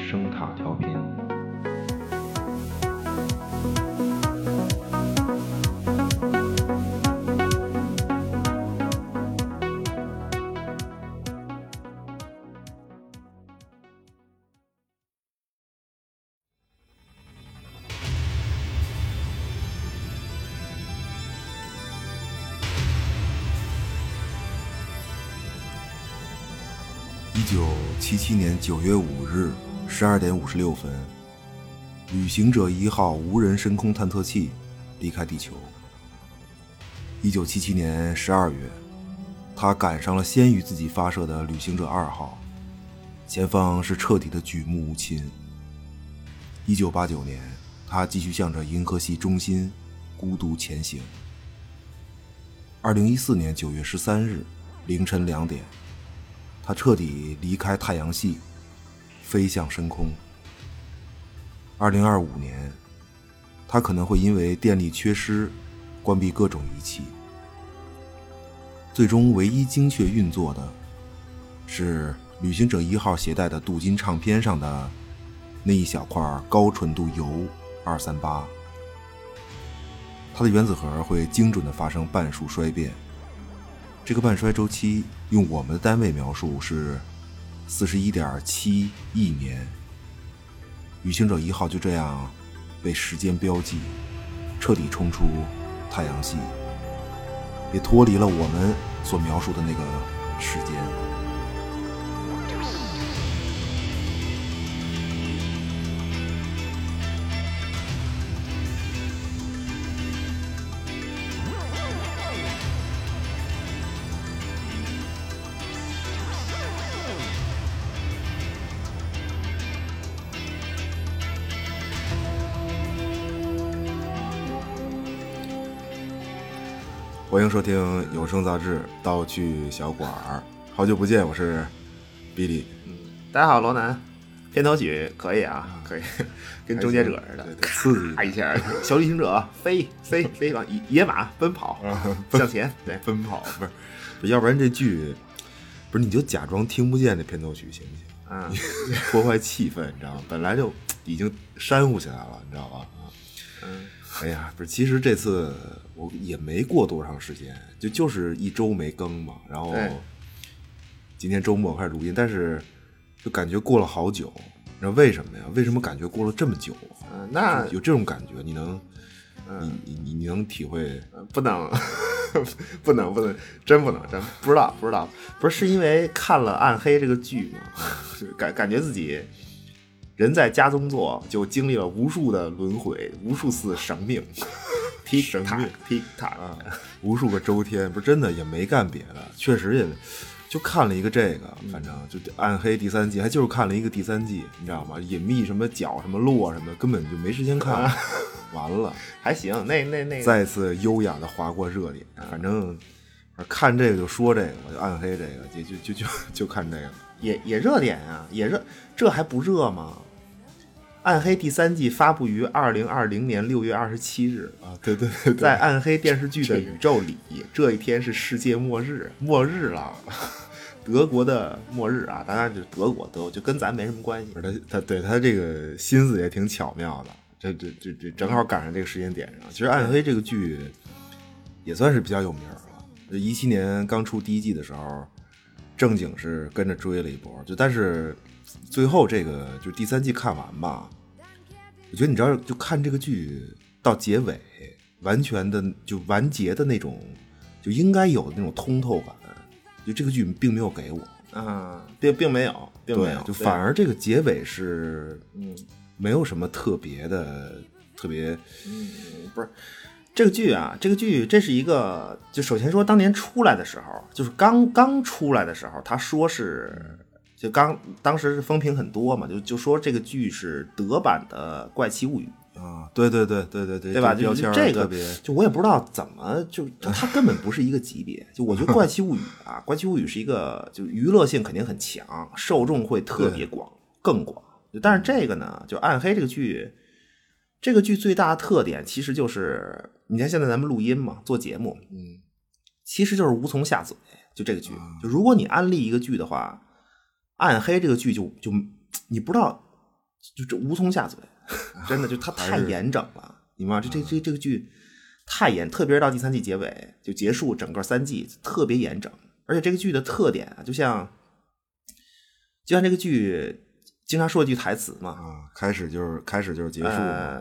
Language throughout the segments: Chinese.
声塔调频。一九七七年九月五日十二点五十六分，旅行者一号无人深空探测器离开地球。一九七七年十二月，他赶上了先于自己发射的旅行者二号，前方是彻底的举目无亲。一九八九年，他继续向着银河系中心孤独前行。二零一四年九月十三日凌晨两点。他彻底离开太阳系，飞向深空。二零二五年，他可能会因为电力缺失，关闭各种仪器。最终，唯一精确运作的，是旅行者一号携带的镀金唱片上的那一小块高纯度铀二三八。它的原子核会精准的发生半数衰变。这个半衰周期用我们的单位描述是四十一点七亿年。旅行者一号就这样被时间标记，彻底冲出太阳系，也脱离了我们所描述的那个时间。欢迎收听有声杂志《道具小馆儿》，好久不见，我是比利。嗯，大家好，罗南。片头曲可以啊，可以，跟终结者似的，刺激一下，小旅行者飞飞飞往野野马奔跑向前，对，奔跑不是，要不然这剧不是你就假装听不见这片头曲行不行？啊，破坏气氛，你知道吗？本来就已经煽乎起来了，你知道吧？啊，嗯。哎呀，不是，其实这次我也没过多长时间，就就是一周没更嘛。然后今天周末开始录音，但是就感觉过了好久。你知道为什么呀？为什么感觉过了这么久？嗯，那有这种感觉，你能，你你你你能体会？不能，不能，不能，真不能，真不知道，不知道。不是是因为看了《暗黑》这个剧吗？感感觉自己。人在家中坐，就经历了无数的轮回，无数次生命，劈生命劈塔啊，无数个周天，不是真的也没干别的，确实也就看了一个这个，反正就暗黑第三季，还就是看了一个第三季，你知道吗？隐秘什么角什么落什么，根本就没时间看，完了 还行，那那那 再次优雅的划过热点，反正看这个就说这个，我就暗黑这个，就就就就就看这个，也也热点啊，也热，这还不热吗？暗黑第三季发布于二零二零年六月二十七日啊，对对对，在暗黑电视剧的宇宙里，这一天是世界末日，末日了，德国的末日啊！当然就德国，德国就跟咱没什么关系。他他对他这个心思也挺巧妙的，这这这这正好赶上这个时间点上。其实暗黑这个剧也算是比较有名了，一七年刚出第一季的时候，正经是跟着追了一波，就但是。最后这个就第三季看完吧，我觉得你知道，就看这个剧到结尾，完全的就完结的那种，就应该有的那种通透感，就这个剧并没有给我。啊，并并没有，并没有，就反而这个结尾是，嗯，没有什么特别的，特别，嗯，不是。这个剧啊，这个剧这是一个，就首先说当年出来的时候，就是刚刚出来的时候，他说是。就刚当时是风评很多嘛，就就说这个剧是德版的《怪奇物语》啊，对对对对对对，对吧？就这个，就我也不知道怎么就它根本不是一个级别。就我觉得《怪奇物语》啊，《怪奇物语》是一个就娱乐性肯定很强，受众会特别广，更广。但是这个呢，就《暗黑》这个剧，这个剧最大的特点其实就是，你看现在咱们录音嘛，做节目，嗯，其实就是无从下嘴。就这个剧，就如果你安利一个剧的话。暗黑这个剧就就你不知道就这无从下嘴，真的就它太严整了，你明白？这这这这个剧太严，特别是到第三季结尾就结束整个三季，特别严整。而且这个剧的特点啊，就像就像这个剧经常说一句台词嘛，啊，开始就是开始就是结束，呃，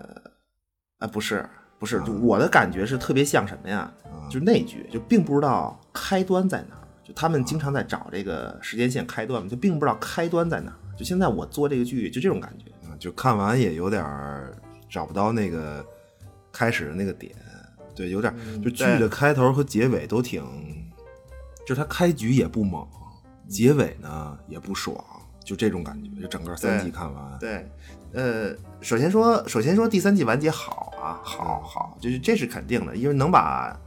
啊不是不是，就我的感觉是特别像什么呀？就是那句就并不知道开端在哪儿，就他们经常在找这个时间线开端嘛，就并不知道开端在哪儿。就现在我做这个剧就这种感觉，就看完也有点找不到那个开始的那个点，对，有点就剧的开头和结尾都挺。就是它开局也不猛，结尾呢也不爽，就这种感觉。就整个三季看完，对，呃，首先说，首先说第三季完结好啊，好好，就是这是肯定的，因为能把，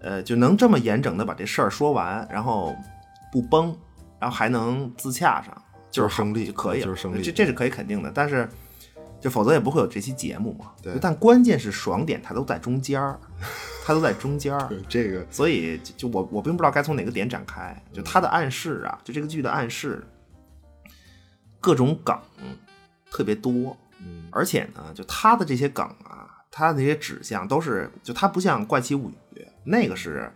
呃，就能这么严整的把这事儿说完，然后不崩，然后还能自洽上，就是胜利就可以，就是胜利，这这是可以肯定的。但是，就否则也不会有这期节目嘛。对，但关键是爽点它都在中间儿。它都在中间儿，这个，所以就我我并不知道该从哪个点展开。就它的暗示啊，就这个剧的暗示，各种梗特别多，嗯，而且呢，就它的这些梗啊，它的这些指向都是，就它不像《怪奇物语》那个是，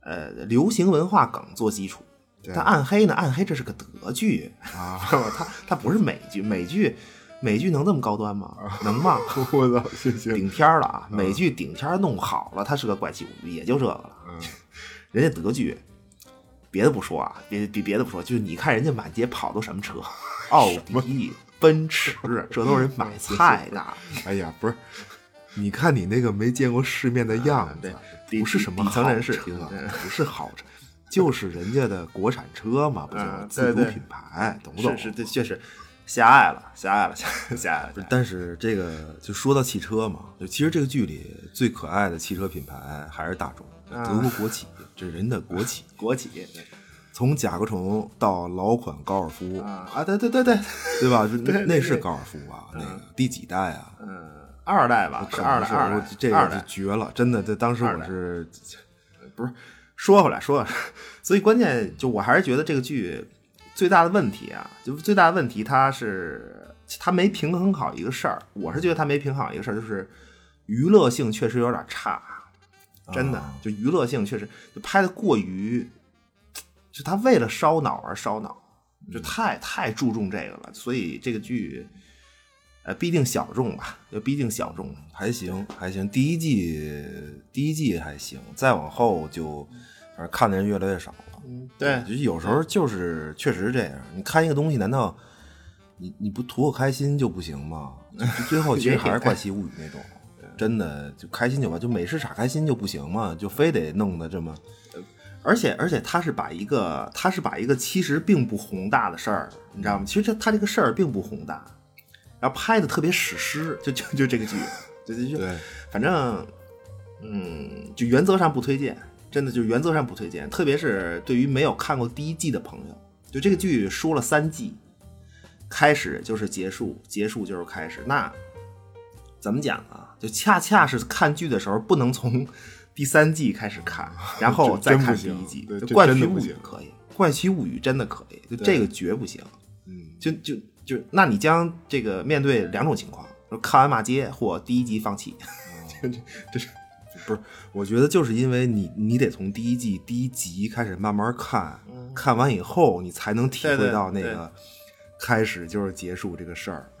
呃，流行文化梗做基础，但暗黑呢，暗黑这是个德剧啊，它它不是美剧，美剧。美剧能这么高端吗？能吗？我操，行行，顶天了啊！美剧顶天弄好了，它是个怪奇物语，也就这个了。嗯人家德剧，别的不说啊，别别别的不说，就是你看人家满街跑都什么车，奥迪、奔驰，这都是人买菜的。哎呀，不是，你看你那个没见过世面的样子，不是什么底层人士，不是好车，就是人家的国产车嘛，不就自主品牌，懂不懂？是是，确实。狭隘了，狭隘了，狭狭隘了。但是这个就说到汽车嘛，就其实这个剧里最可爱的汽车品牌还是大众，德国国企，这是人的国企，国企。从甲壳虫到老款高尔夫啊，对对对对，对吧？那那是高尔夫吧？那个第几代啊？嗯，二代吧，是二代，二代，这个就绝了，真的。这当时我是不是说回来说，所以关键就我还是觉得这个剧。最大的问题啊，就最大的问题，它是它没平衡好一个事儿。我是觉得它没平衡好一个事儿，就是娱乐性确实有点差，真的，就娱乐性确实就拍的过于，就他为了烧脑而烧脑，就太太注重这个了。所以这个剧，呃，必定小众吧，就必定小众，还行还行。第一季第一季还行，再往后就反正看的人越来越少了。对，就有时候就是确实这样。你看一个东西，难道你你不图个开心就不行吗？最后其实还是怪奇物语那种，真的就开心就完，就美式傻开心就不行吗？就非得弄得这么，而且而且他是把一个他是把一个其实并不宏大的事儿，你知道吗？其实他他这个事儿并不宏大，然后拍的特别史诗，就就就这个剧，就就就，反正嗯，就原则上不推荐。真的就原则上不推荐，特别是对于没有看过第一季的朋友。就这个剧说了三季，开始就是结束，结束就是开始。那怎么讲啊？就恰恰是看剧的时候不能从第三季开始看，然后 再看第一季。就怪奇物语可以，怪奇物语真的可以，就这个绝不行。嗯，就就就，那你将这个面对两种情况：看完骂街或第一集放弃。这这是。不是，我觉得就是因为你，你得从第一季第一集开始慢慢看，看完以后你才能体会到那个开始就是结束这个事儿。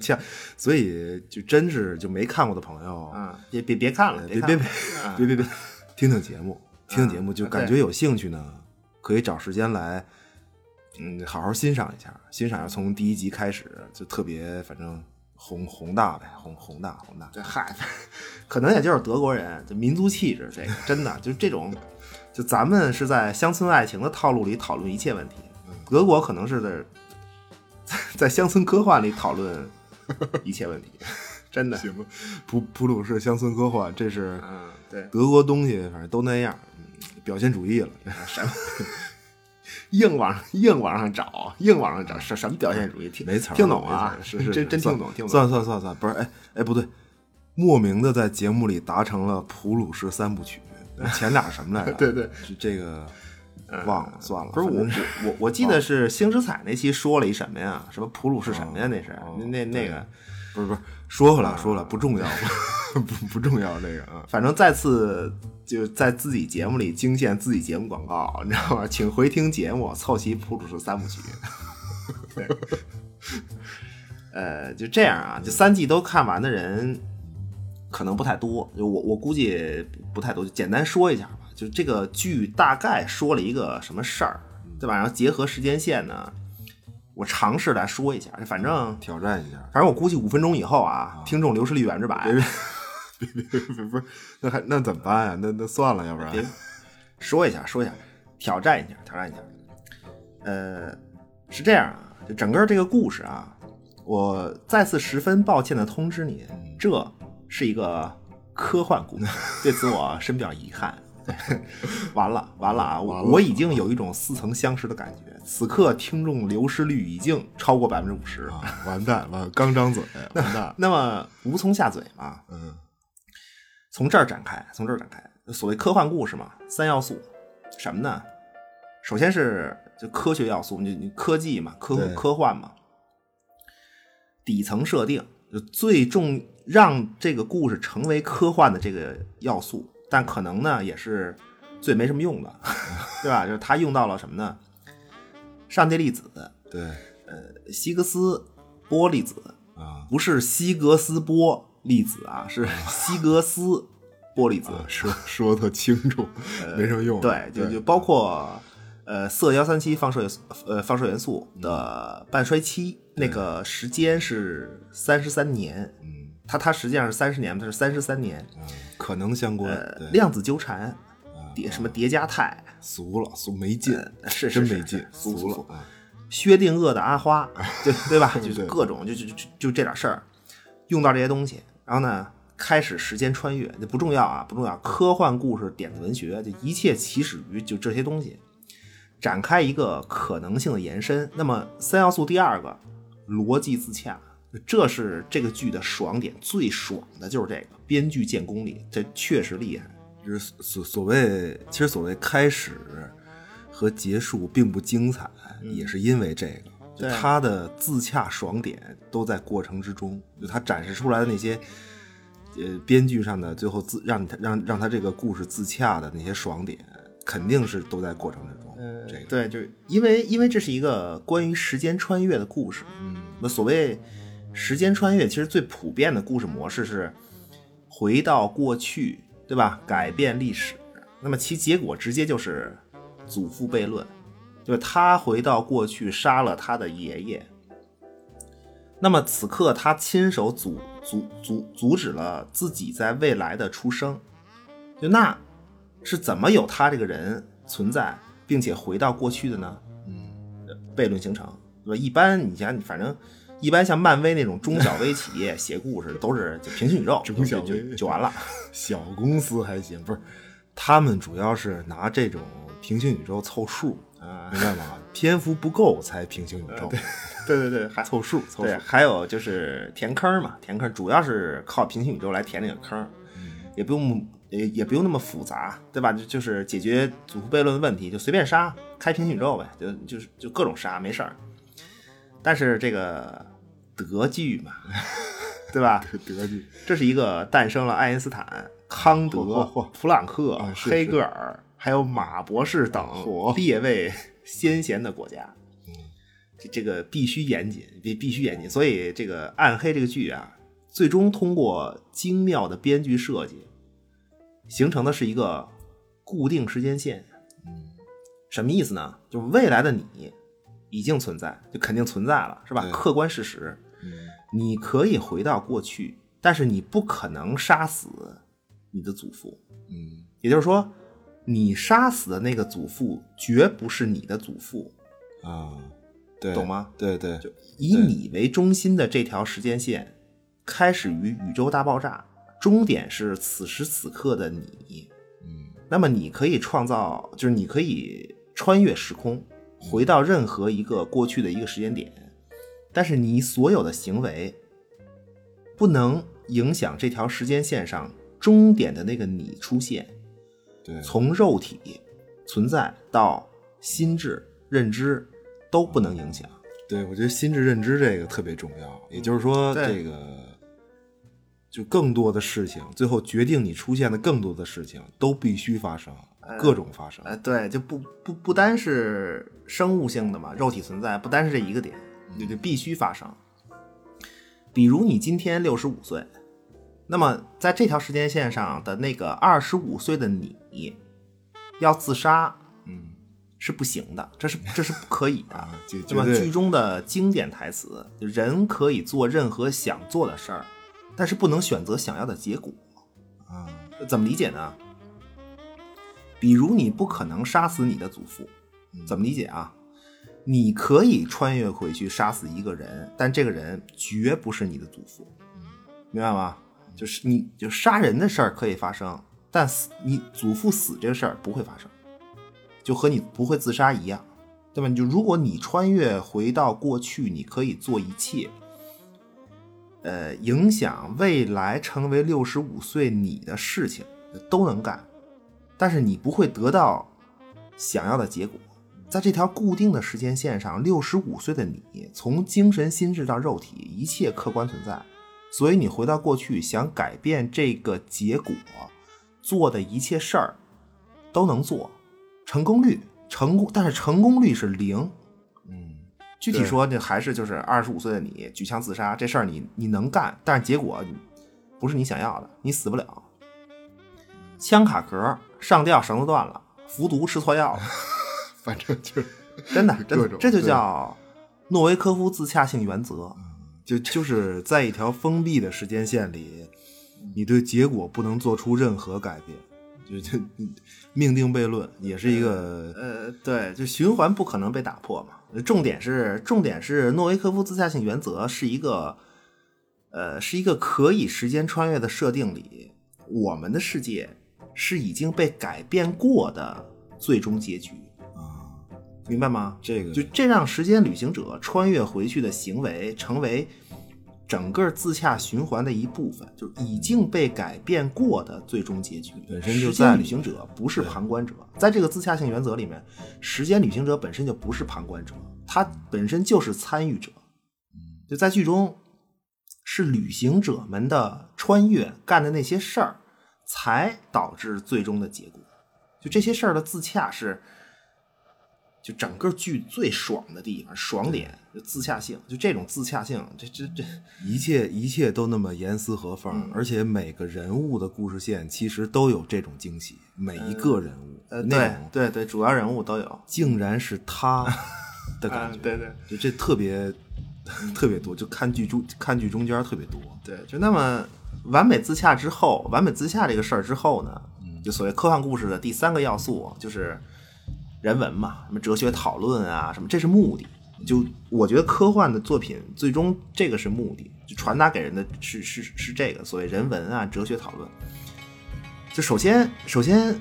像，所以就真是就没看过的朋友，嗯别别别看了，别别别别别别，听听节目，听听节目，就感觉有兴趣呢，可以找时间来，嗯，好好欣赏一下，欣赏一下从第一集开始就特别，反正。宏宏大呗，宏宏大宏大。这嗨，可能也就是德国人，就民族气质，这个真的就是这种。就咱们是在乡村爱情的套路里讨论一切问题，德国可能是在在乡村科幻里讨论一切问题，真的。行吧，普普鲁士乡村科幻，这是嗯，对，德国东西反正都那样，表现主义了，什么？硬往硬往上找，硬往上找，什什么表现主义？听没词儿听懂啊？是是，真真听懂，听懂。算算算算，不是，哎哎，不对，莫名的在节目里达成了普鲁士三部曲，前俩什么来着？对 对，是这个，忘了算了。不是我我我我记得是星之彩那期说了一什么呀？什么普鲁士什么呀？那是哦那那那个，不是不是，说回来说了不重要，不不重要这个啊。反正再次就在自己节目里惊现自己节目广告，你知道吗？请回听节目，凑齐普鲁士三部曲。对呃，就这样啊，就三季都看完的人可能不太多，就我我估计不太多，就简单说一下吧。就这个剧大概说了一个什么事儿，对吧？然后结合时间线呢，我尝试来说一下，反正挑战一下，反正我估计五分钟以后啊，听众流失率百分之百。不是那还那怎么办呀？那那算了，要不然别说一下，说一下，挑战一下，挑战一下。呃，是这样啊，就整个这个故事啊，我再次十分抱歉的通知你，这是一个科幻故事，对此我深表遗憾。完了完了啊！我我已经有一种似曾相识的感觉，此刻听众流失率已经超过百分之五十。啊，完蛋了，刚张嘴，完蛋。那么无从下嘴嘛，嗯从这儿展开，从这儿展开。所谓科幻故事嘛，三要素，什么呢？首先是就科学要素，就你科技嘛，科科幻嘛。底层设定就最重，让这个故事成为科幻的这个要素，但可能呢也是最没什么用的，对吧？就是他用到了什么呢？上帝粒子、对呃希格斯波粒子，啊，不是希格斯波粒子啊，是希格斯波粒子。说说特清楚，没什么用。对，就就包括呃铯幺三七放射呃放射元素的半衰期，那个时间是三十三年。嗯它它实际上是三十年，它是三十三年。嗯，可能相关。呃，量子纠缠，叠什么叠加态，俗了，俗没劲，是是是真没劲，俗了啊。薛定谔的阿花，对对吧？就是各种就就就就就这点事儿，用到这些东西，然后呢，开始时间穿越，这不重要啊，不重要。科幻故事、点子文学，就一切起始于就这些东西，展开一个可能性的延伸。那么三要素第二个，逻辑自洽，这是这个剧的爽点，最爽的就是这个编剧建功力，这确实厉害。就是所所谓，其实所谓开始和结束并不精彩，也是因为这个，就对它的自洽爽点都在过程之中，就他展示出来的那些，呃，编剧上的最后自让他让让他这个故事自洽的那些爽点，肯定是都在过程之中。这个对，就是因为因为这是一个关于时间穿越的故事。嗯，那所谓时间穿越，其实最普遍的故事模式是回到过去，对吧？改变历史。那么其结果直接就是祖父悖论，就是他回到过去杀了他的爷爷。那么此刻他亲手阻阻阻阻止了自己在未来的出生，就那是怎么有他这个人存在，并且回到过去的呢？嗯，悖论形成，对吧？一般你想，反正一般像漫威那种中小微企业 写故事，都是就平行宇宙，中小就微就就完了。小公司还行，不是，他们主要是拿这种平行宇宙凑数，啊，明白吗？篇幅不够才平行宇宙，对对对，还凑数凑对，数。还有就是填坑嘛，填坑主要是靠平行宇宙来填那个坑，也不用也也不用那么复杂，对吧？就就是解决祖父悖论的问题，就随便杀，开平行宇宙呗，就就是就各种杀，没事儿。但是这个德剧嘛，对吧？德剧这是一个诞生了爱因斯坦、康德、嚯嚯嚯普朗克、黑格尔，还有马博士等列位先贤的国家。这这个必须严谨，必必须严谨。所以这个《暗黑》这个剧啊，最终通过精妙的编剧设计，形成的是一个固定时间线。什么意思呢？就是未来的你已经存在，就肯定存在了，是吧？客观事实。你可以回到过去，但是你不可能杀死你的祖父。嗯，也就是说，你杀死的那个祖父绝不是你的祖父，啊，对，懂吗？对对，就以你为中心的这条时间线，开始于宇宙大爆炸，终点是此时此刻的你。嗯。那么你可以创造，就是你可以穿越时空，回到任何一个过去的一个时间点，但是你所有的行为不能影响这条时间线上终点的那个你出现。对，从肉体存在到心智、认知都不能影响。对，我觉得心智认知这个特别重要。也就是说，这个就更多的事情，最后决定你出现的更多的事情都必须发生，各种发生。哎，对，就不不不单是生物性的嘛，肉体存在不单是这一个点，就就必须发生。比如你今天六十五岁，那么在这条时间线上的那个二十五岁的你要自杀，嗯，是不行的，这是这是不可以的。那么？剧中的经典台词：人可以做任何想做的事儿，但是不能选择想要的结果。啊，怎么理解呢？比如你不可能杀死你的祖父，怎么理解啊？你可以穿越回去杀死一个人，但这个人绝不是你的祖父，明白吗？就是你就杀人的事儿可以发生，但死你祖父死这事儿不会发生，就和你不会自杀一样，对吧？就如果你穿越回到过去，你可以做一切，呃，影响未来成为六十五岁你的事情都能干，但是你不会得到想要的结果。在这条固定的时间线上，六十五岁的你，从精神、心智到肉体，一切客观存在。所以你回到过去，想改变这个结果，做的一切事儿都能做，成功率成功，但是成功率是零。嗯，具体说，那还是就是二十五岁的你举枪自杀这事儿，你你能干，但是结果不是你想要的，你死不了。枪卡壳上吊，绳子断了，服毒吃错药了。反正就 真的，真的，这就叫诺维科夫自洽性原则。就就是在一条封闭的时间线里，你对结果不能做出任何改变，就就 命定悖论，也是一个呃，对，就循环不可能被打破嘛。重点是，重点是诺维科夫自洽性原则是一个呃，是一个可以时间穿越的设定里，我们的世界是已经被改变过的最终结局。明白吗？这个就这让时间旅行者穿越回去的行为成为整个自洽循环的一部分，就已经被改变过的最终结局。本身就时间旅行者不是旁观者，在这个自洽性原则里面，时间旅行者本身就不是旁观者，他本身就是参与者。就在剧中，是旅行者们的穿越干的那些事儿，才导致最终的结果。就这些事儿的自洽是。就整个剧最爽的地方，爽点就自洽性，就这种自洽性，这这这一切一切都那么严丝合缝，而且每个人物的故事线其实都有这种惊喜，每一个人物，呃，对对对，主要人物都有，竟然是他的感 觉，对对，就这特别特别多，就看剧中看剧中间特别多，对，就那么完美自洽之后，完美自洽这个事儿之后呢，就所谓科幻故事的第三个要素就是。人文嘛，什么哲学讨论啊，什么这是目的。就我觉得科幻的作品最终这个是目的，就传达给人的是是是这个所谓人文啊，哲学讨论。就首先首先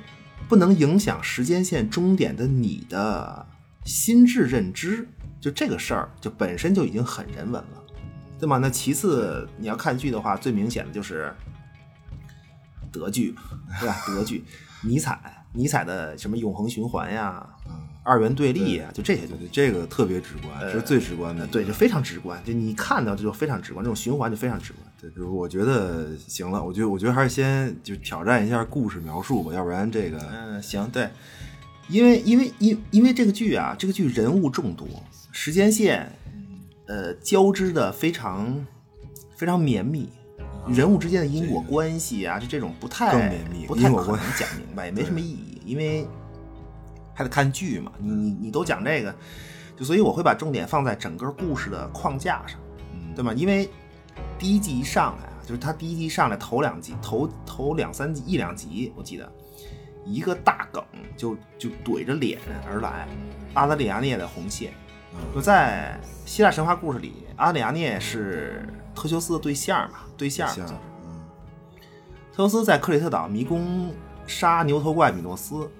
不能影响时间线终点的你的心智认知，就这个事儿就本身就已经很人文了，对吗？那其次你要看剧的话，最明显的就是德剧，对吧？德剧，尼采。尼采的什么永恒循环呀，二元对立呀，就这些东西，这个特别直观，这是最直观的，对，就非常直观，就你看到这就非常直观，这种循环就非常直观。对，就是我觉得行了，我觉得我觉得还是先就挑战一下故事描述吧，要不然这个，嗯，行，对，因为因为因因为这个剧啊，这个剧人物众多，时间线，呃，交织的非常非常绵密。人物之间的因果关系啊，就这种不太不太可能讲明白，也没什么意义，因为还得看剧嘛。你你你都讲这个，就所以我会把重点放在整个故事的框架上，对吗？因为第一季一上来啊，就是他第一季上来头两集，头头两三集一两集，我记得一个大梗就就怼着脸而来，阿德里亚涅的红线。就在希腊神话故事里，阿德里亚涅是。特修斯的对象嘛，对象就是。特修斯在克里特岛迷宫杀牛头怪米诺斯，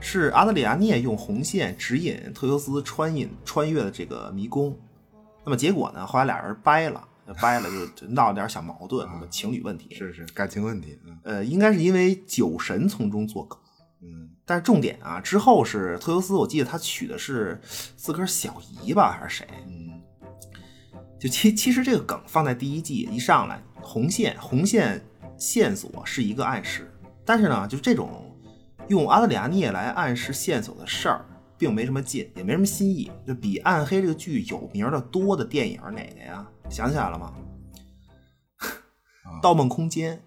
是阿德里亚涅用红线指引特修斯穿引穿越的这个迷宫。那么结果呢？后来俩人掰了，掰了就闹了点小矛盾，什么情侣问题。是是，感情问题。呃，应该是因为酒神从中作梗。嗯，但是重点啊，之后是特修斯，我记得他娶的是自个儿小姨吧，还是谁？嗯，就其其实这个梗放在第一季一上来，红线红线线索是一个暗示，但是呢，就这种用阿德里亚涅来暗示线索的事儿，并没什么劲，也没什么新意。就比《暗黑》这个剧有名的多的电影哪个呀？想起来了吗？盗梦空间》《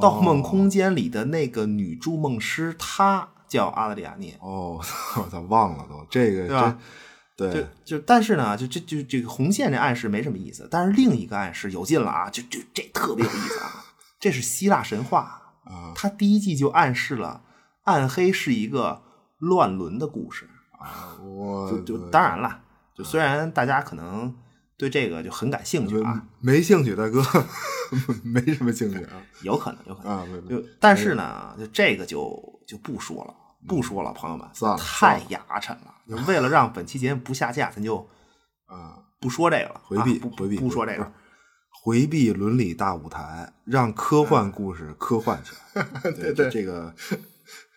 盗梦空间》里的那个女筑梦师，她叫阿德里亚涅。哦，我操，忘了都这个，对吧？对，就就但是呢，就这就这个红线这暗示没什么意思，但是另一个暗示有劲了啊！就就这特别有意思啊！这是希腊神话啊，他第一季就暗示了暗黑是一个乱伦的故事啊。我就就当然了，就虽然大家可能对这个就很感兴趣啊，没兴趣，大哥，没什么兴趣啊，有可能，有可能啊，就但是呢，就这个就就不说了。不说了，朋友们，算了，太牙碜了。就为了让本期节目不下架，咱就啊不说这个了，回避，不回避，不说这个，回避伦理大舞台，让科幻故事科幻去。对对，这个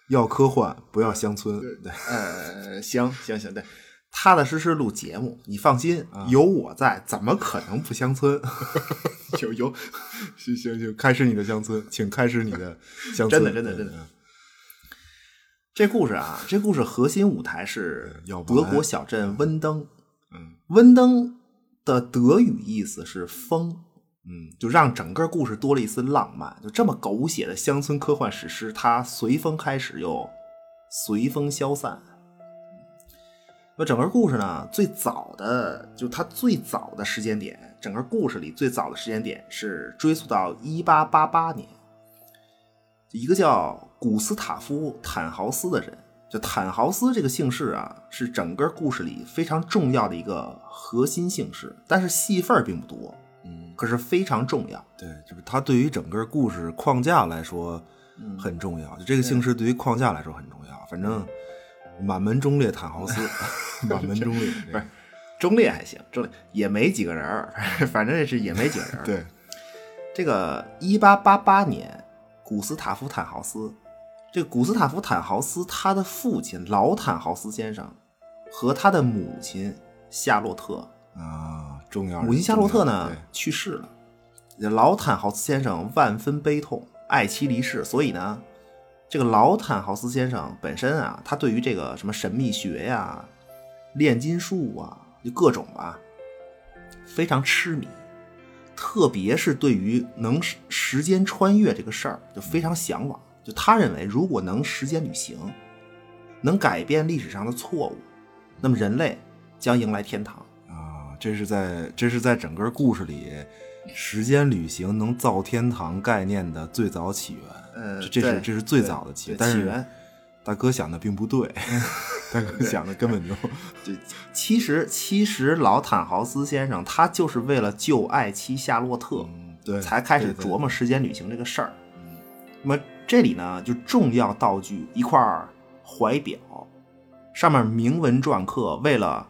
要科幻，不要乡村。对，呃，行行行，对，踏踏实实录节目，你放心，有我在，怎么可能不乡村？有 有，行行行，开始你的乡村，请开始你的乡村。真的真的真的。这故事啊，这故事核心舞台是德国小镇温登。嗯，温登的德语意思是风。嗯，就让整个故事多了一丝浪漫。就这么狗血的乡村科幻史诗，它随风开始又随风消散。那整个故事呢，最早的就它最早的时间点，整个故事里最早的时间点是追溯到一八八八年。一个叫古斯塔夫·坦豪斯的人，就坦豪斯这个姓氏啊，是整个故事里非常重要的一个核心姓氏，但是戏份并不多，嗯，可是非常重要。对，就是他对于整个故事框架来说很重要。就这个姓氏对于框架来说很重要。反正满门忠烈坦豪斯，满门忠烈不是忠烈还行，忠烈也没几个人儿，反正是也没几个人。对，这个一八八八年。古斯塔夫·坦豪斯，这个古斯塔夫·坦豪斯，他的父亲老坦豪斯先生和他的母亲夏洛特啊，重要。母亲夏洛特呢去世了，老坦豪斯先生万分悲痛，爱妻离世，所以呢，这个老坦豪斯先生本身啊，他对于这个什么神秘学呀、炼金术啊，就各种吧，非常痴迷。特别是对于能时间穿越这个事儿，就非常向往。就他认为，如果能时间旅行，能改变历史上的错误，那么人类将迎来天堂啊！这是在这是在整个故事里，时间旅行能造天堂概念的最早起源。呃，这是这是最早的起源。但是大哥想的并不对，大哥想的根本就就其实其实老坦豪斯先生他就是为了救爱妻夏洛特，对，才开始琢磨时间旅行这个事儿。那么这里呢，就重要道具一块怀表，上面铭文篆刻，为了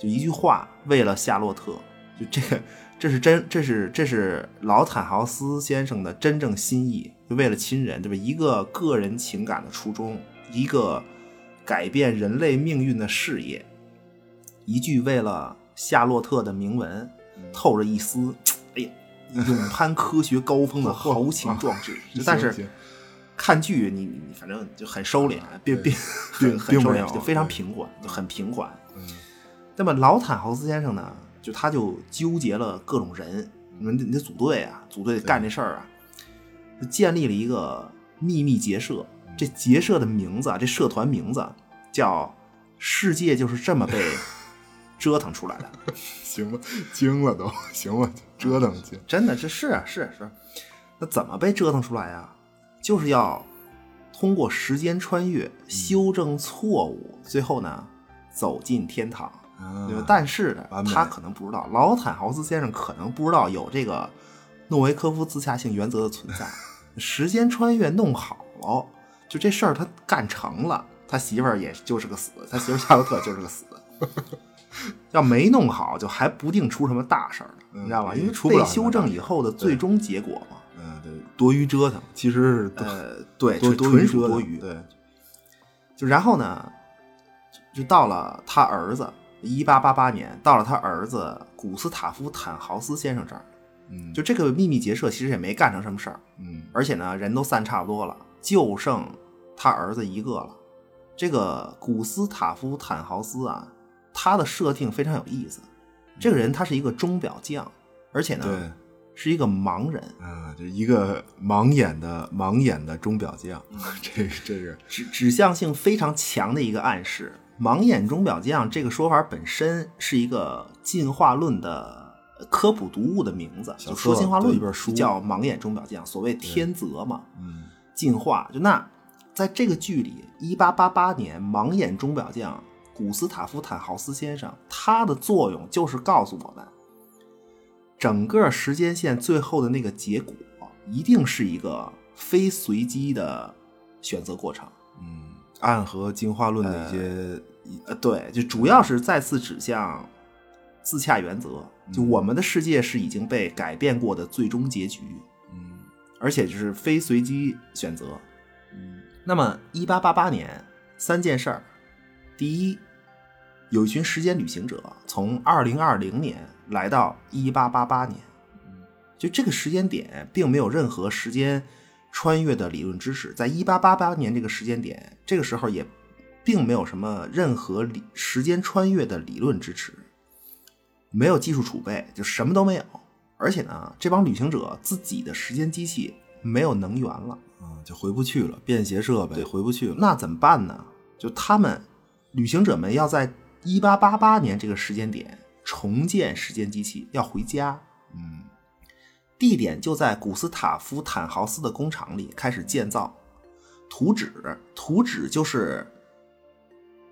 就一句话，为了夏洛特，就这个这是真这是这是老坦豪斯先生的真正心意，就为了亲人，对吧？一个个人情感的初衷。一个改变人类命运的事业，一句为了夏洛特的铭文，透着一丝 哎呀，勇攀科学高峰的豪情壮志。但是看剧，你你反正就很收敛，并并很很收敛，就非常平缓，就很平缓。那么老坦豪斯先生呢，就他就纠结了各种人，你们你得组队啊，组队干这事儿啊，就建立了一个秘密结社。这结社的名字啊，这社团名字叫“世界就是这么被 折腾出来的”。行吧，惊了都行吧，折腾去。真的，这是啊，是是。那怎么被折腾出来呀？就是要通过时间穿越修正错误，最后呢走进天堂。对吧？但是呢，他可能不知道，老坦豪斯先生可能不知道有这个诺维科夫自洽性原则的存在。时间穿越弄好了。就这事儿他干成了，他媳妇儿也就是个死，他媳妇夏洛特就是个死。要没弄好，就还不定出什么大事儿呢，你知道吧？因为被修正以后的最终结果嘛。嗯，对，多余折腾，其实呃，对，多纯属多余。对，就然后呢，就就到了他儿子一八八八年，到了他儿子古斯塔夫·坦豪斯先生这儿。嗯，就这个秘密结社其实也没干成什么事儿，嗯而且呢，人都散差不多了，就剩他儿子一个了。这个古斯塔夫·坦豪斯啊，他的设定非常有意思。这个人他是一个钟表匠，而且呢对是一个盲人，啊，就一个盲眼的盲眼的钟表匠，这这是指指向性非常强的一个暗示。盲眼钟表匠这个说法本身是一个进化论的科普读物的名字，就说进化论对一本书叫盲眼钟表匠，所谓天择嘛，嗯进化。就那在这个剧里，一八八八年盲眼钟表匠古斯塔夫·坦豪斯先生，他的作用就是告诉我们，整个时间线最后的那个结果一定是一个非随机的选择过程。嗯，暗合进化论的一些呃，对，就主要是再次指向自洽原则，就我们的世界是已经被改变过的最终结局，嗯而且就是非随机选择。嗯那么，一八八八年三件事儿，第一，有一群时间旅行者从二零二零年来到一八八八年，就这个时间点并没有任何时间穿越的理论知识，在一八八八年这个时间点，这个时候也并没有什么任何理时间穿越的理论支持，没有技术储备，就什么都没有。而且呢，这帮旅行者自己的时间机器没有能源了。啊，就回不去了，便携设备回不去了。那怎么办呢？就他们旅行者们要在一八八八年这个时间点重建时间机器，要回家。嗯地点就在古斯塔夫·坦豪斯的工厂里开始建造。图纸，图纸就是，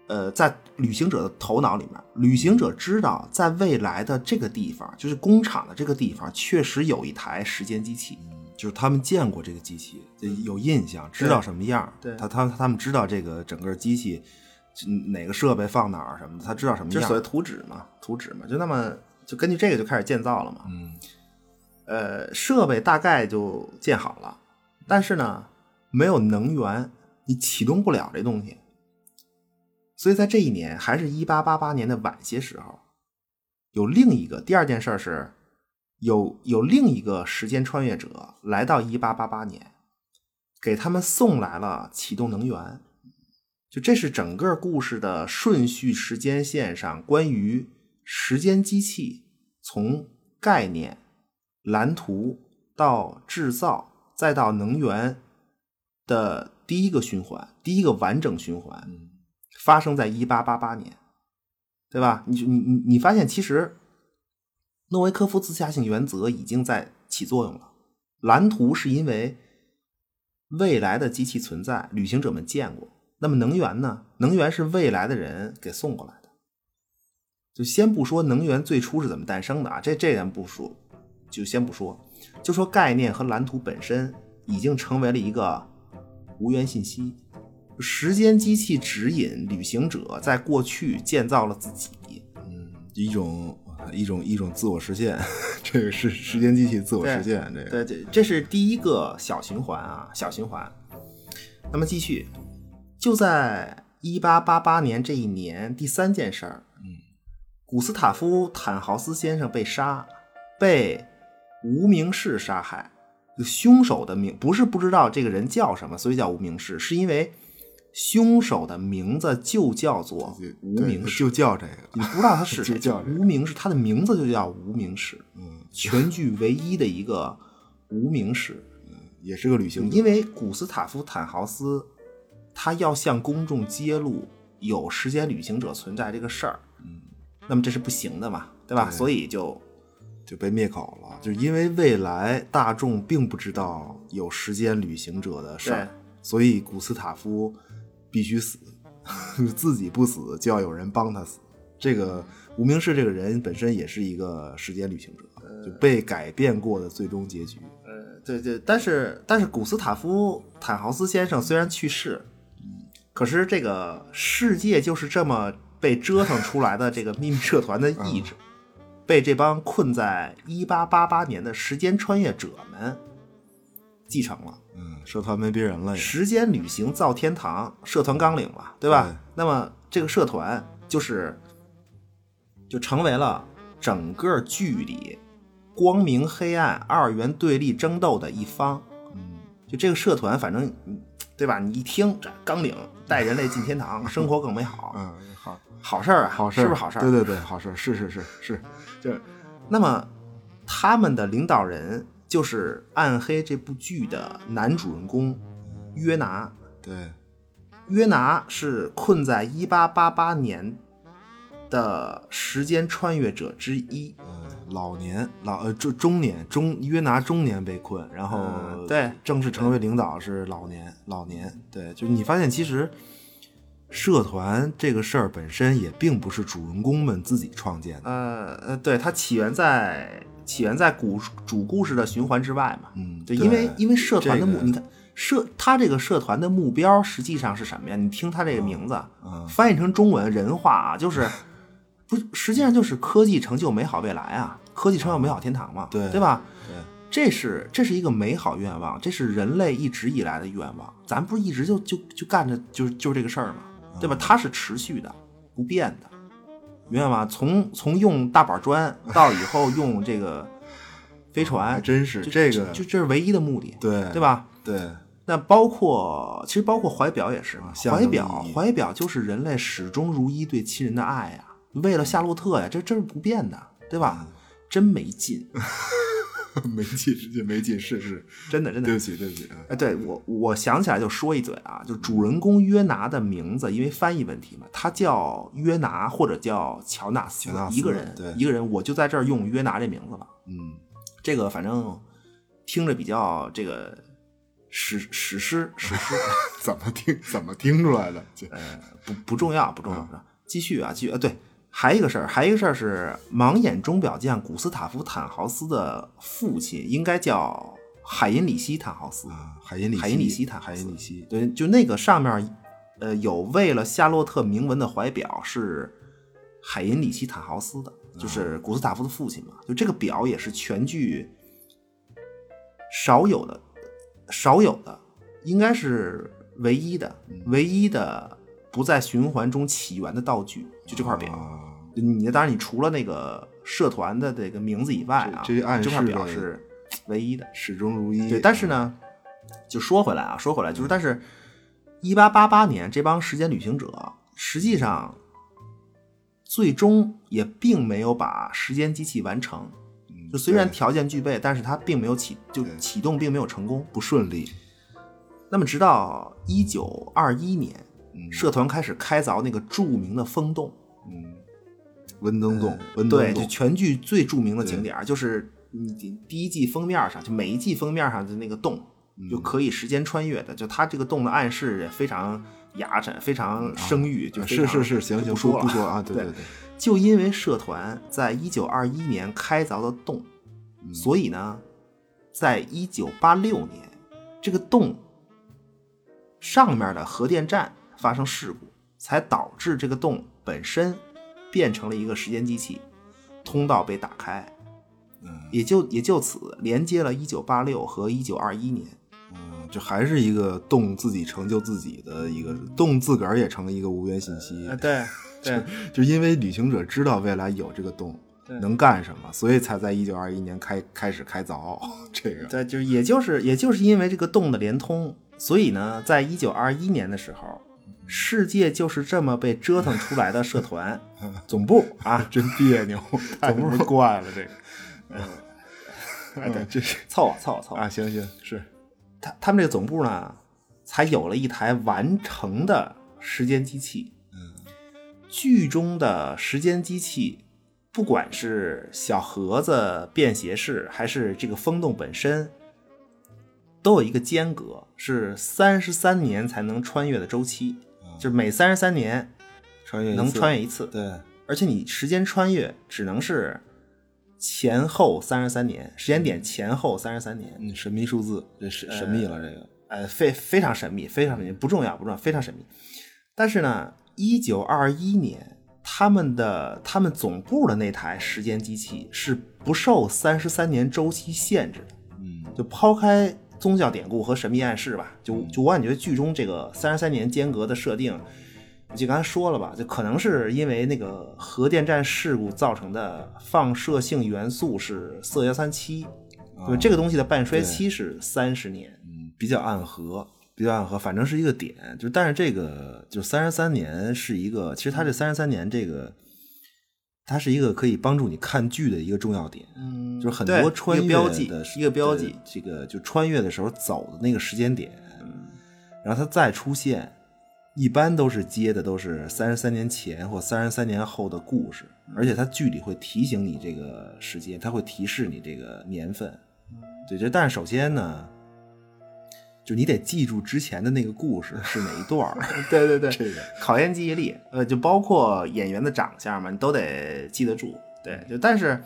呃，在旅行者的头脑里面，旅行者知道在未来的这个地方，就是工厂的这个地方，确实有一台时间机器。就是他们见过这个机器，就有印象，知道什么样。对他他他们知道这个整个机器嗯哪个设备放哪儿什么的，他知道什么样这所。谓图纸嘛，图纸嘛，就那么就根据这个就开始建造了嘛。嗯呃，设备大概就建好了，但是呢，没有能源，你启动不了这东西。所以在这一年，还是一八八八年的晚些时候，有另一个第二件事是，有有另一个时间穿越者来到一八八八年，给他们送来了启动能源。就这是整个故事的顺序时间线上关于时间机器从概念、蓝图到制造，再到能源的第一个循环，第一个完整循环，发生在一八八八年，对吧？你你你你发现，其实诺维科夫自洽性原则已经在起作用了。蓝图是因为未来的机器存在，旅行者们见过。那么能源呢？能源是未来的人给送过来的。就先不说能源最初是怎么诞生的啊，这这点不说，就先不说，就说概念和蓝图本身已经成为了一个无源信息。时间机器指引旅行者在过去建造了自己，嗯，一种一种一种自我实现，这个是时间机器自我实现。这个对对，这是第一个小循环啊，小循环。那么继续，就在一八八八年这一年，第三件事儿，嗯，古斯塔夫·坦豪斯先生被杀，被无名氏杀害。凶手的名不是不知道这个人叫什么，所以叫无名氏，是因为凶手的名字就叫做无名氏。就叫这个。你不知道他是谁，无名氏，他的名字就叫无名氏，嗯，全剧唯一的一个无名氏。也是个旅行者。因为古斯塔夫·坦豪斯他要向公众揭露有时间旅行者存在这个事儿，嗯，那么这是不行的嘛，对吧？对所以就就被灭口了，就是因为未来大众并不知道有时间旅行者的事儿，所以古斯塔夫必须死，自己不死就要有人帮他死。这个无名氏这个人本身也是一个时间旅行者，就被改变过的最终结局。呃，对对，但是但是古斯塔夫·坦豪斯先生虽然去世，可是这个世界就是这么被折腾出来的这个秘密社团的意志，被这帮困在一八八八年的时间穿越者们继承了。嗯，社团没别人了也。时间旅行造天堂，社团纲领嘛，对吧？对那么这个社团就是就成为了整个剧里光明黑暗二元对立争斗的一方。嗯，就这个社团，反正嗯对吧？你一听这纲领带人类进天堂，生活更美好，嗯，好，好事儿啊，好事儿是不是好事儿？对对对，好事儿，是是是是，就是，那么他们的领导人就是《暗黑》这部剧的男主人公约拿。对，约拿是困在一八八八年的时间穿越者之一。嗯，老年老呃中中年中约拿中年被困，然后嗯对正式成为领导是老年老年，对，就是你发现其实社团这个事儿本身也并不是主人公们自己创建的，呃呃，对，它起源在起源在古主故事的循环之外嘛。嗯，对，因为因为社团的目，这个你看社他这个社团的目标实际上是什么呀？你听他这个名字，嗯翻译成中文人话啊，就是 不实际上就是科技成就美好未来啊，科技成就美好天堂嘛，对对吧？对，这是这是一个美好愿望，这是人类一直以来的愿望。咱不是一直就就就干着就是就是这个事儿嘛，对吧？它是持续的、不变的，明白吗？从从用大板砖到以后 用这个飞船，还真是就这个就这是唯一的目的，对对吧？对，那包括其实包括怀表也是嘛，怀表怀表就是人类始终如一对亲人的爱呀，为了夏洛特呀，这这是不变的，对吧？真没劲，没劲，这没劲，是是，真的真的对不起对不起，啊哎，对我我想起来就说一嘴啊，就主人公约拿的名字，因为翻译问题嘛，他叫约拿或者叫乔纳斯，纳斯一个人，一个人，我就在这儿用约拿这名字吧。嗯，这个反正听着比较这个史史诗史诗，怎么听怎么听出来的？这不不重要不重要不重要。继续啊，继续啊，对，还一个事儿，还一个事儿是盲眼钟表匠古斯塔夫坦豪斯的父亲应该叫海因里希坦豪斯。啊，海因里海因里希坦海因里希，对，就那个上面，呃，有为了夏洛特铭文的怀表是海因里希坦豪斯的，就是古斯塔夫的父亲嘛。就这个表也是全剧少有的，少有的，应该是唯一的，唯一的不在循环中起源的道具，就这块表。啊你当然，你除了那个社团的这个名字以外啊，这块表是唯一的。始终如一。对，但是呢，就说回来啊，说回来就是，但是，一八八八年这帮时间旅行者实际上最终也并没有把时间机器完成。嗯，就虽然条件具备，但是它并没有启就启动并没有成功。不顺利，那么直到一九二一年，嗯社团开始开凿那个著名的风洞。嗯，温登洞，温登对，就，全剧最著名的景点儿就是你第一季封面上，就每一季封面上的那个洞，嗯。就可以时间穿越的。就它这个洞的暗示也非常雅碜，非常生育，就是是是，行行，不说了。不说啊，对对。对对，就因为社团在一九二一年开凿的洞，嗯。所以呢，在一九八六年，这个洞上面的核电站发生事故，才导致这个洞本身变成了一个时间机器，通道被打开，嗯也就也就此连接了一九八六和一九二一年。嗯，就还是一个洞自己成就自己的一个洞，自个儿也成了一个无源信息。对 对就因为旅行者知道未来有这个洞能干什么，所以才在一九二一年开开始开凿 这个。对，就是也就是也就是因为这个洞的连通，所以呢，在一九二一年的时候，世界就是这么被折腾出来的社团 总部啊，真别扭，太他妈怪了这个。哎对嗯。这是凑合凑合凑合，啊，行行是，他他们这个总部呢，才有了一台完成的时间机器。嗯，剧中的时间机器，不管是小盒子、便携式，还是这个风洞本身，都有一个间隔，是三十三年才能穿越的周期，就是每三十三年能穿越一次穿越一次。对，而且你时间穿越只能是前后三十三年，时间点前后三十三年。嗯，神秘数字，这神神秘了，这个。呃，非非常神秘，非常神秘，不重要，不重要，非常神秘。但是呢，一九二一年，他们的他们总部的那台时间机器是不受三十三年周期限制的。嗯就抛开宗教典故和神秘暗示吧。就就我感觉剧中这个三十三年间隔的设定，就刚才说了吧，就可能是因为那个核电站事故造成的放射性元素是铯幺三七，就这个东西的半衰期是三十年。嗯，比较暗合，比较暗合，反正是一个点。就但是这个就三十三年是一个，其实它这三十三年这个。它是一个可以帮助你看剧的一个重要点，嗯，就是很多穿越的一个标记，这个就穿越的时候走的那个时间点，然后它再出现，一般都是接的都是三十三年前或三十三年后的故事，而且它剧里会提醒你这个时间，它会提示你这个年份，对，这但是首先呢。就你得记住之前的那个故事是哪一段儿，对对对，这个考验记忆力，呃，就包括演员的长相嘛，你都得记得住。对，就但是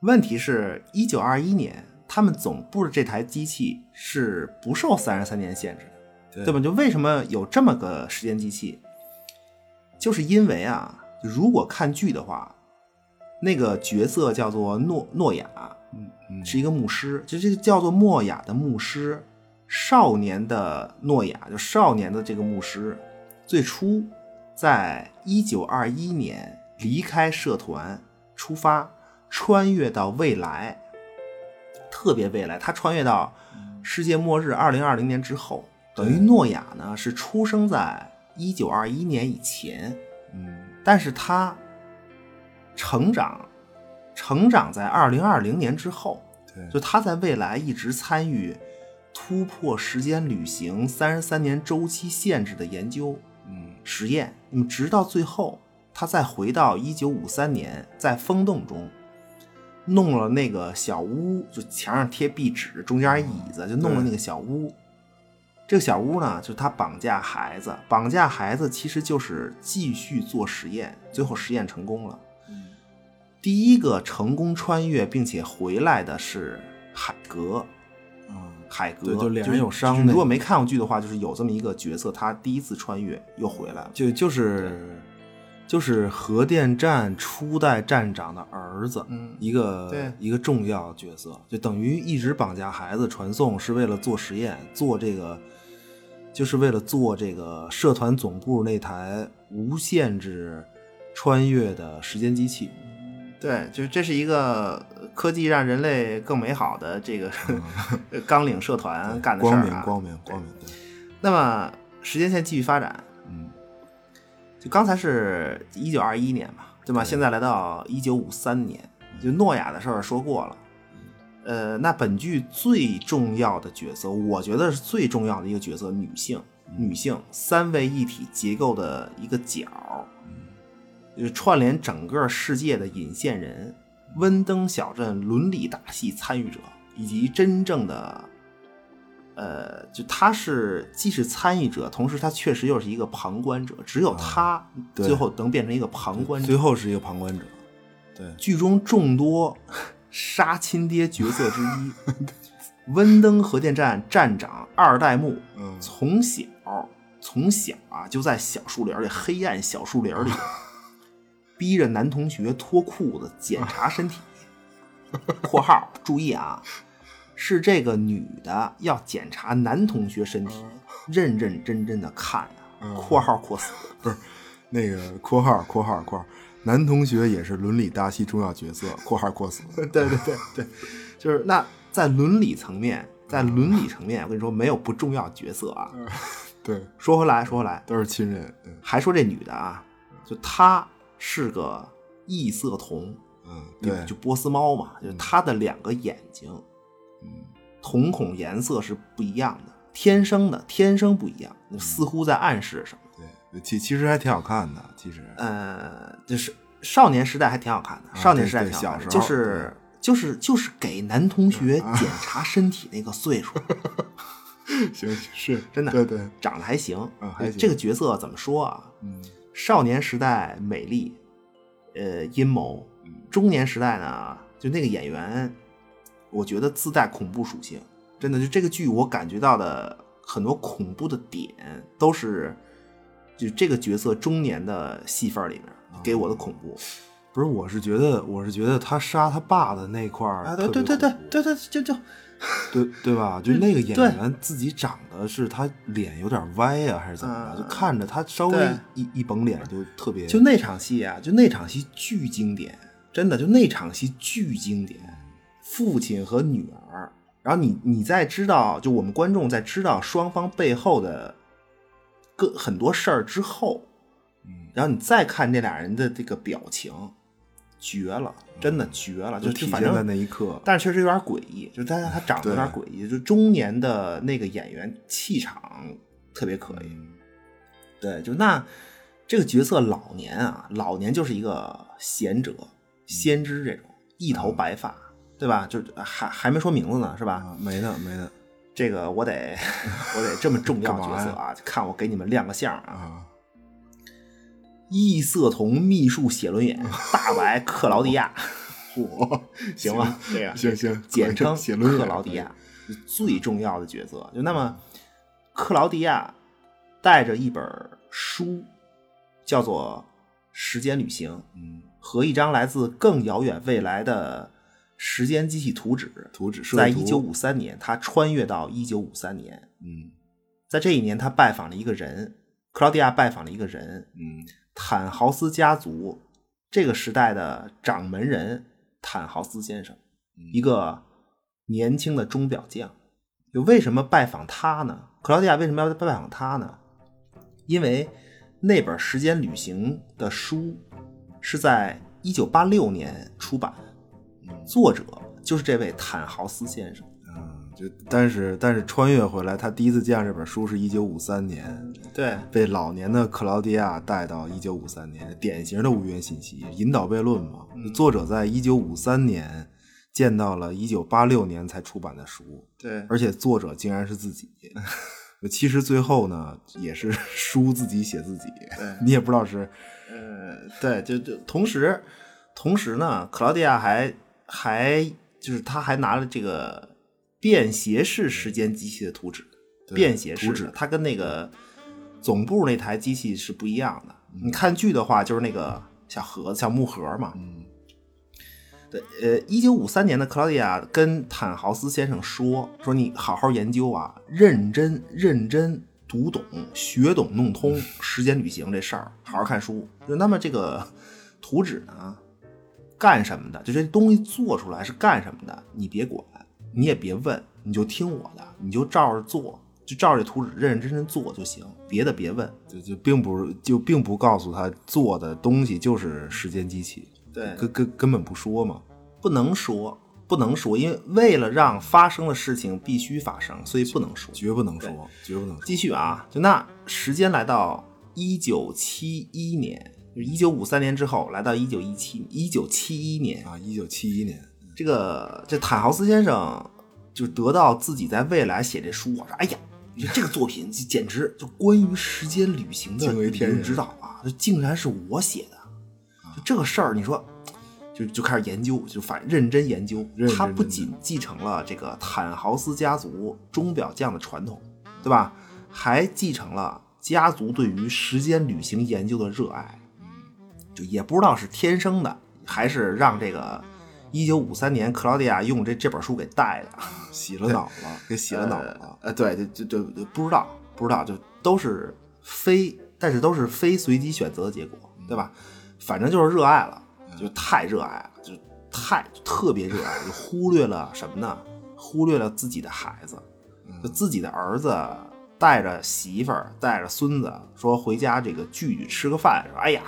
问题是，一九二一年他们总部的这台机器是不受三十三年限制的，对吧？就为什么有这么个时间机器？就是因为啊，如果看剧的话，那个角色叫做诺诺亚，嗯，是一个牧师，就这个叫做诺亚的牧师。少年的诺亚，就少年的这个牧师，最初在一九二一年离开社团出发，穿越到未来，特别未来，他穿越到世界末日二零二零年之后，等于诺亚呢是出生在一九二一年以前，嗯，但是他成长成长在二零二零年之后，对，就他在未来一直参与。突破时间旅行三十三年周期限制的研究，嗯，实验，那么直到最后，他再回到一九五三年，在风洞中弄了那个小屋，就墙上贴壁纸，中间椅子，就弄了那个小屋。这个小屋呢，就是他绑架孩子，绑架孩子其实就是继续做实验，最后实验成功了。第一个成功穿越并且回来的是海格。海格就脸上有伤。如果没看过剧的话，就是有这么一个角色，他第一次穿越又回来了，就就是就是核电站初代站长的儿子，一个一个重要角色，就等于一直绑架孩子传送，是为了做实验，做这个就是为了做这个社团总部那台无限制穿越的时间机器。对，就是这是一个科技让人类更美好的这个 纲领社团干的事儿啊，光明光明光明。那么时间线继续发展，嗯，就刚才是一九二一年嘛，对吧？现在来到一九五三年，就诺亚的事儿说过了。呃，那本剧最重要的角色，我觉得是最重要的一个角色，女性，女性三位一体结构的一个角。就是串联整个世界的引线人，温登小镇伦理大戏参与者，以及真正的，呃，就他是既是参与者，同时他确实又是一个旁观者。只有他最后能变成一个旁观者，最后是一个旁观者。对，剧中众多 杀亲爹角色之一，温登核电站站长二代目，从小从小啊就在小树林里黑暗小树林里。逼着男同学脱裤子检查身体（ 括号注意啊，是这个女的要检查男同学身体，认认真真的看啊）。括号括死不是那个括号括号括号，男同学也是伦理大戏重要角色（ 括号括死）。对对对对，就是那在伦理层面，在伦理层面，我跟你说没有不重要角色啊。对，说回来说回来，都是亲人。还说这女的啊，就她。是个异色瞳，嗯，对，就波斯猫嘛，就是它的两个眼睛，嗯，瞳孔颜色是不一样的，天生的，天生不一样，似乎在暗示什么？对，其其实还挺好看的，其实，呃，就是少年时代还挺好看的，少年时代挺好看的，就是就是就是给男同学检查身体那个岁数，行是真的，对对，长得还行，嗯，还行，这个角色怎么说啊？嗯。少年时代美丽，呃，阴谋；中年时代呢，就那个演员，我觉得自带恐怖属性。真的，就这个剧，我感觉到的很多恐怖的点，都是就这个角色中年的戏份里面给我的恐怖。不是，我是觉得，我是觉得他杀他爸的那块儿，啊对对对对对对，就就 对对吧？就那个演员自己长得是他脸有点歪呀、还是怎么着？就看着他稍微一一绷脸就特别就那场戏啊，就那场戏巨经典，真的，就那场戏巨经典。父亲和女儿，然后你你在知道，就我们观众在知道双方背后的各很多事儿之后，嗯，然后你再看这俩人的这个表情，绝了，真的绝了，就就体现在那一刻。但是确实有点诡异，就是他他长得有点诡异，就中年的那个演员气场特别可以。对，就那这个角色老年啊，老年就是一个贤者、先知这种，一头白发，对吧？就还还没说名字呢，是吧？啊，没呢没呢这个我得 我得这么重要角色啊，看我给你们亮个相啊！啊，异色瞳秘术写轮眼，大白克劳迪亚，嚯，行吗？这个 行行，简称写轮眼克劳迪亚，最重要的角色。就那么，克劳迪亚带着一本书，叫做《时间旅行》，嗯，和一张来自更遥远未来的时间机器图纸。图纸设在一九五三年，他穿越到一九五三年，嗯在这一年，他拜访了一个人，克劳迪亚拜访了一个人，嗯坦豪斯家族这个时代的掌门人坦豪斯先生，一个年轻的钟表匠。就为什么拜访他呢？克劳迪亚为什么要拜访他呢？因为那本《时间旅行》的书是在一九八六年出版，作者就是这位坦豪斯先生。嗯，就但是但是穿越回来，他第一次见这本书是一九五三年，对，被老年的克劳迪亚带到一九五三年，典型的无源信息引导悖论嘛。作者在一九五三年见到了一九八六年才出版的书，对，而且作者竟然是自己。其实最后呢，也是书自己写自己，你也不知道是呃，对，就就同时，同时呢，克劳迪亚还还就是他还拿了这个便携式时间机器的图纸，便携式图纸的，它跟那个总部那台机器是不一样的。你看剧的话，就是那个小盒子、小木盒嘛。嗯对，呃，一九五三年的克劳迪亚跟坦豪斯先生说：“说你好好研究啊，认真认真读懂、学懂、弄通时间旅行这事儿，好好看书。就那么这个图纸呢，干什么的？就这东西做出来是干什么的？你别管，你也别问，你就听我的，你就照着做，就照着这图纸认认真真做就行，别的别问。就就并不就并不告诉他做的东西就是时间机器，对根根根本不说嘛。不能说，不能说，因为为了让发生的事情必须发生，所以不能说。绝不能说，绝不能说。继续啊，就那时间来到一九七一年，就一九五三年之后，来到一九一七一九七一年，啊，一九七一年，这个这坦豪斯先生就得到自己在未来写这书我，说哎呀，这个作品简直就关于时间旅行的惊为天人指导啊，这竟然是我写的，就这个事儿，你说。就就开始研究，就反认真研究。他不仅继承了这个坦豪斯家族钟表匠的传统，对吧？还继承了家族对于时间旅行研究的热爱。就也不知道是天生的，还是让这个一九五三年克劳迪亚用这这本书给带的，洗了脑了，给洗了脑了。呃，对，就就就不知道，不知道，就都是非，但是都是非随机选择的结果，对吧？反正就是热爱了，就太热爱了，就太特别热爱，就忽略了什么呢？忽略了自己的孩子，就自己的儿子带着媳妇儿，带着孙子，说回家这个聚聚吃个饭，说哎呀，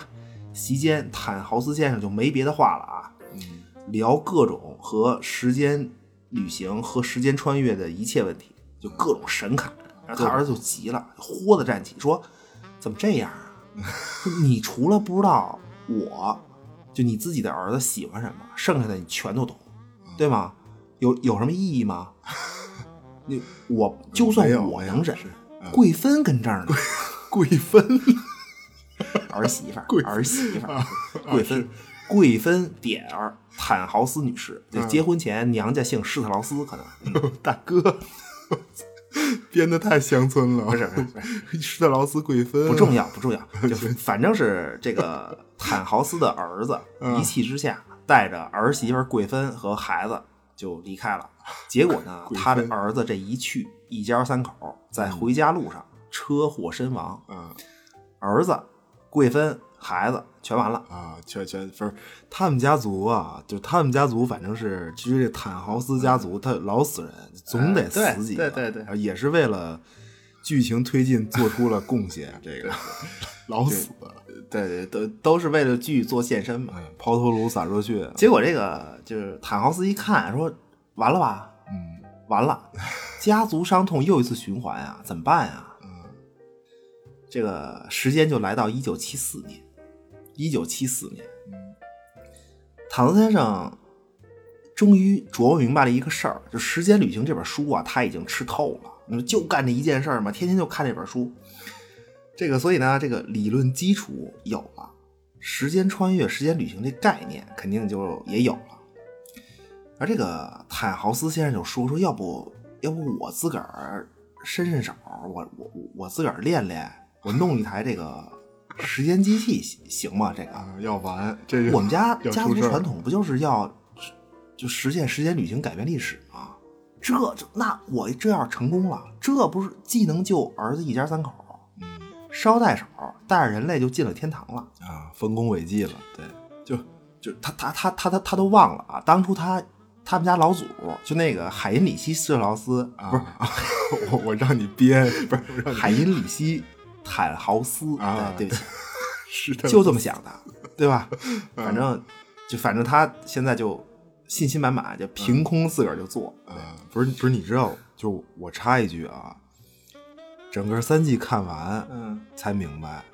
席间坦豪斯先生就没别的话了啊，聊各种和时间旅行和时间穿越的一切问题，就各种神侃。然后他儿子就急了，豁的站起说：“怎么这样啊？你除了不知道我，就你自己的儿子喜欢什么，剩下的你全都懂，对吗？有有什么意义吗？你我就算我能忍是，贵芬跟这儿呢，贵芬，儿媳妇儿，儿媳妇儿，贵芬，贵芬点儿坦豪斯女士，就结婚前娘家姓施特劳斯，可能。大哥，编的太乡村了。不是不是 施特劳斯贵芬不重要不重要，就反正是这个坦豪斯的儿子嗯。一气之下带着儿媳妇贵芬和孩子就离开了。结果呢，他的儿子这一去，一家三口在回家路上车祸身亡，嗯。儿子、贵芬、孩子全完了。啊，全全不是他们家族啊，就他们家族，反正是其实这坦豪斯家族，他老死人，总得死几个，哎对对对对也是为了剧情推进做出了贡献，这个 老死，对对，都都是为了剧做献身嘛。哎，抛头颅洒热血，结果这个就是坦豪斯一看说完了吧，嗯完了，家族伤痛又一次循环啊，怎么办呀？嗯这个时间就来到一九七四年，一九七四年，坦斯先生终于琢磨明白了一个事儿，就《时间旅行》这本书啊，他已经吃透了，你说就干这一件事儿嘛，天天就看这本书。这个，所以呢，这个理论基础有了，时间穿越、时间旅行这概念肯定就也有了。而这个坦豪斯先生就说说，要不要不我自个儿伸伸手，我我我自个儿练练，我弄一台这个时间机器行行吗？这个啊，要完，这个我们家 家族传统不就是要就实现时间旅行改变历史吗？这就那我这要是成功了，这不是既能救儿子一家三口，嗯捎带手带着人类就进了天堂了。啊，丰功伟绩了，对，就就他他他他他他都忘了啊，当初他他们家老祖就那个海因里希·施特劳斯，啊不是 我我让你编，不是海因里希·坦豪斯，啊对对不起，是的就这么想的，对吧？反正就反正他现在就信心满满，就凭空自个儿就做。啊，不是不是，你知道，就我插一句啊，整个三季看完，嗯，才明白，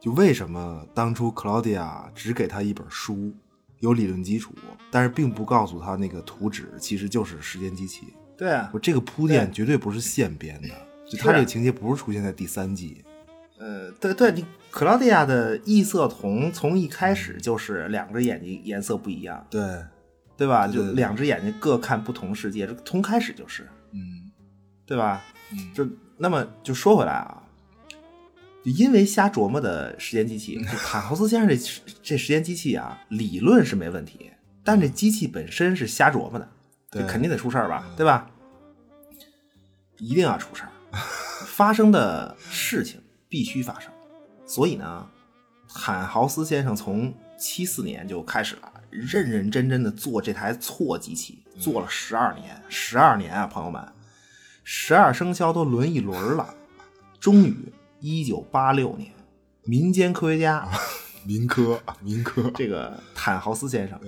就为什么当初克劳迪亚只给他一本书，有理论基础，但是并不告诉他那个图纸其实就是时间机器。对啊我，这个铺垫绝对不是现编的，就他这个情节不是出现在第三季。呃，对对，你克劳迪亚的异色瞳从一开始就是两只眼睛颜色不一样，对，对吧？就对对对。两只眼睛各看不同世界，这从开始就是，嗯。对吧？嗯。就那么就说回来啊，就因为瞎琢磨的时间机器，就塔豪斯先生这这时间机器啊，理论是没问题，但这机器本身是瞎琢磨的，对。这肯定得出事儿吧，对吧？一定要出事儿，发生的事情必须发生，所以呢，坦豪斯先生从七四年就开始了，认认真真的做这台错机器，做了十二年，十二年啊，朋友们，十二生肖都轮一轮了，终于一九八六年，民间科学家民科民科，这个坦豪斯先生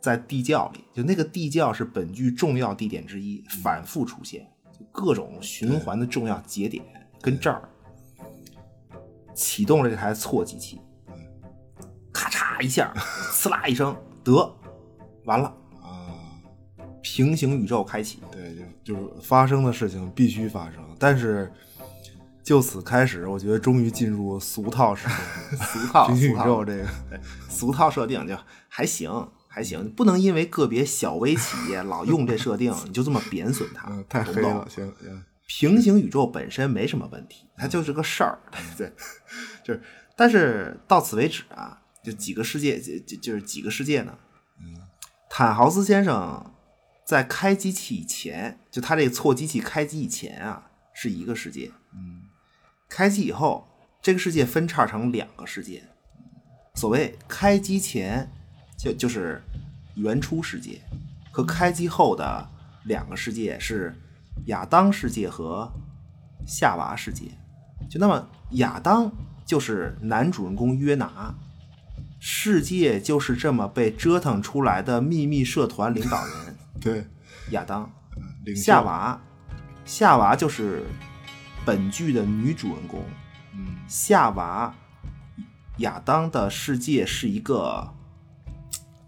在地窖里，就那个地窖是本剧重要地点之一，反复出现，就各种循环的重要节点，跟这儿启动了这台错机器，咔嚓一下，呲啦一声，得完了，啊，平行宇宙开启。对，就就是发生的事情必须发生，但是就此开始，我觉得终于进入俗套时代，俗套，平行宇宙这个，俗套设定就还行，还行，不能因为个别小微企业老用这设定，你就这么贬损它。嗯，，太黑了，行行，平行宇宙本身没什么问题，它就是个事儿，对，就是，但是到此为止啊，就几个世界，就就就是几个世界呢。嗯坦豪斯先生在开机器以前，就他这个错机器开机以前啊，是一个世界。嗯，开机以后，这个世界分叉成两个世界。所谓开机前，就就是原初世界，和开机后的两个世界是亚当世界和夏娃世界。就那么，亚当就是男主人公约拿，世界就是这么被折腾出来的秘密社团领导人 对，亚当。夏，娃，夏娃就是本剧的女主人公。嗯夏娃，亚当的世界是一个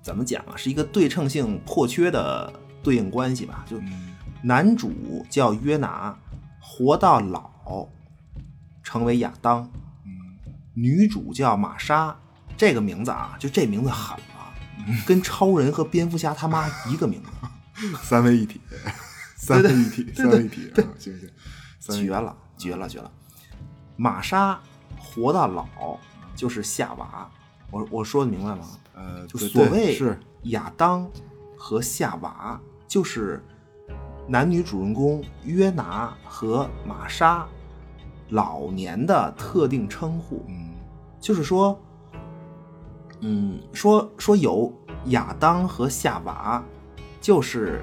怎么讲啊？是一个对称性破缺的对应关系吧？就嗯男主叫约拿，活到老，成为亚当；嗯女主叫玛莎，这个名字啊，就这名字狠了，跟超人和蝙蝠侠他妈一个名字。三位一体，三位一体，三位一体，啊行行，绝了，绝了，绝了！玛莎活到老就是夏娃，我我说的明白吗？呃，就所谓是。亚当和夏娃就是男女主人公约拿和玛莎老年的特定称呼。嗯就是说，嗯，说说有亚当和夏娃，就是